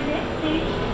visit page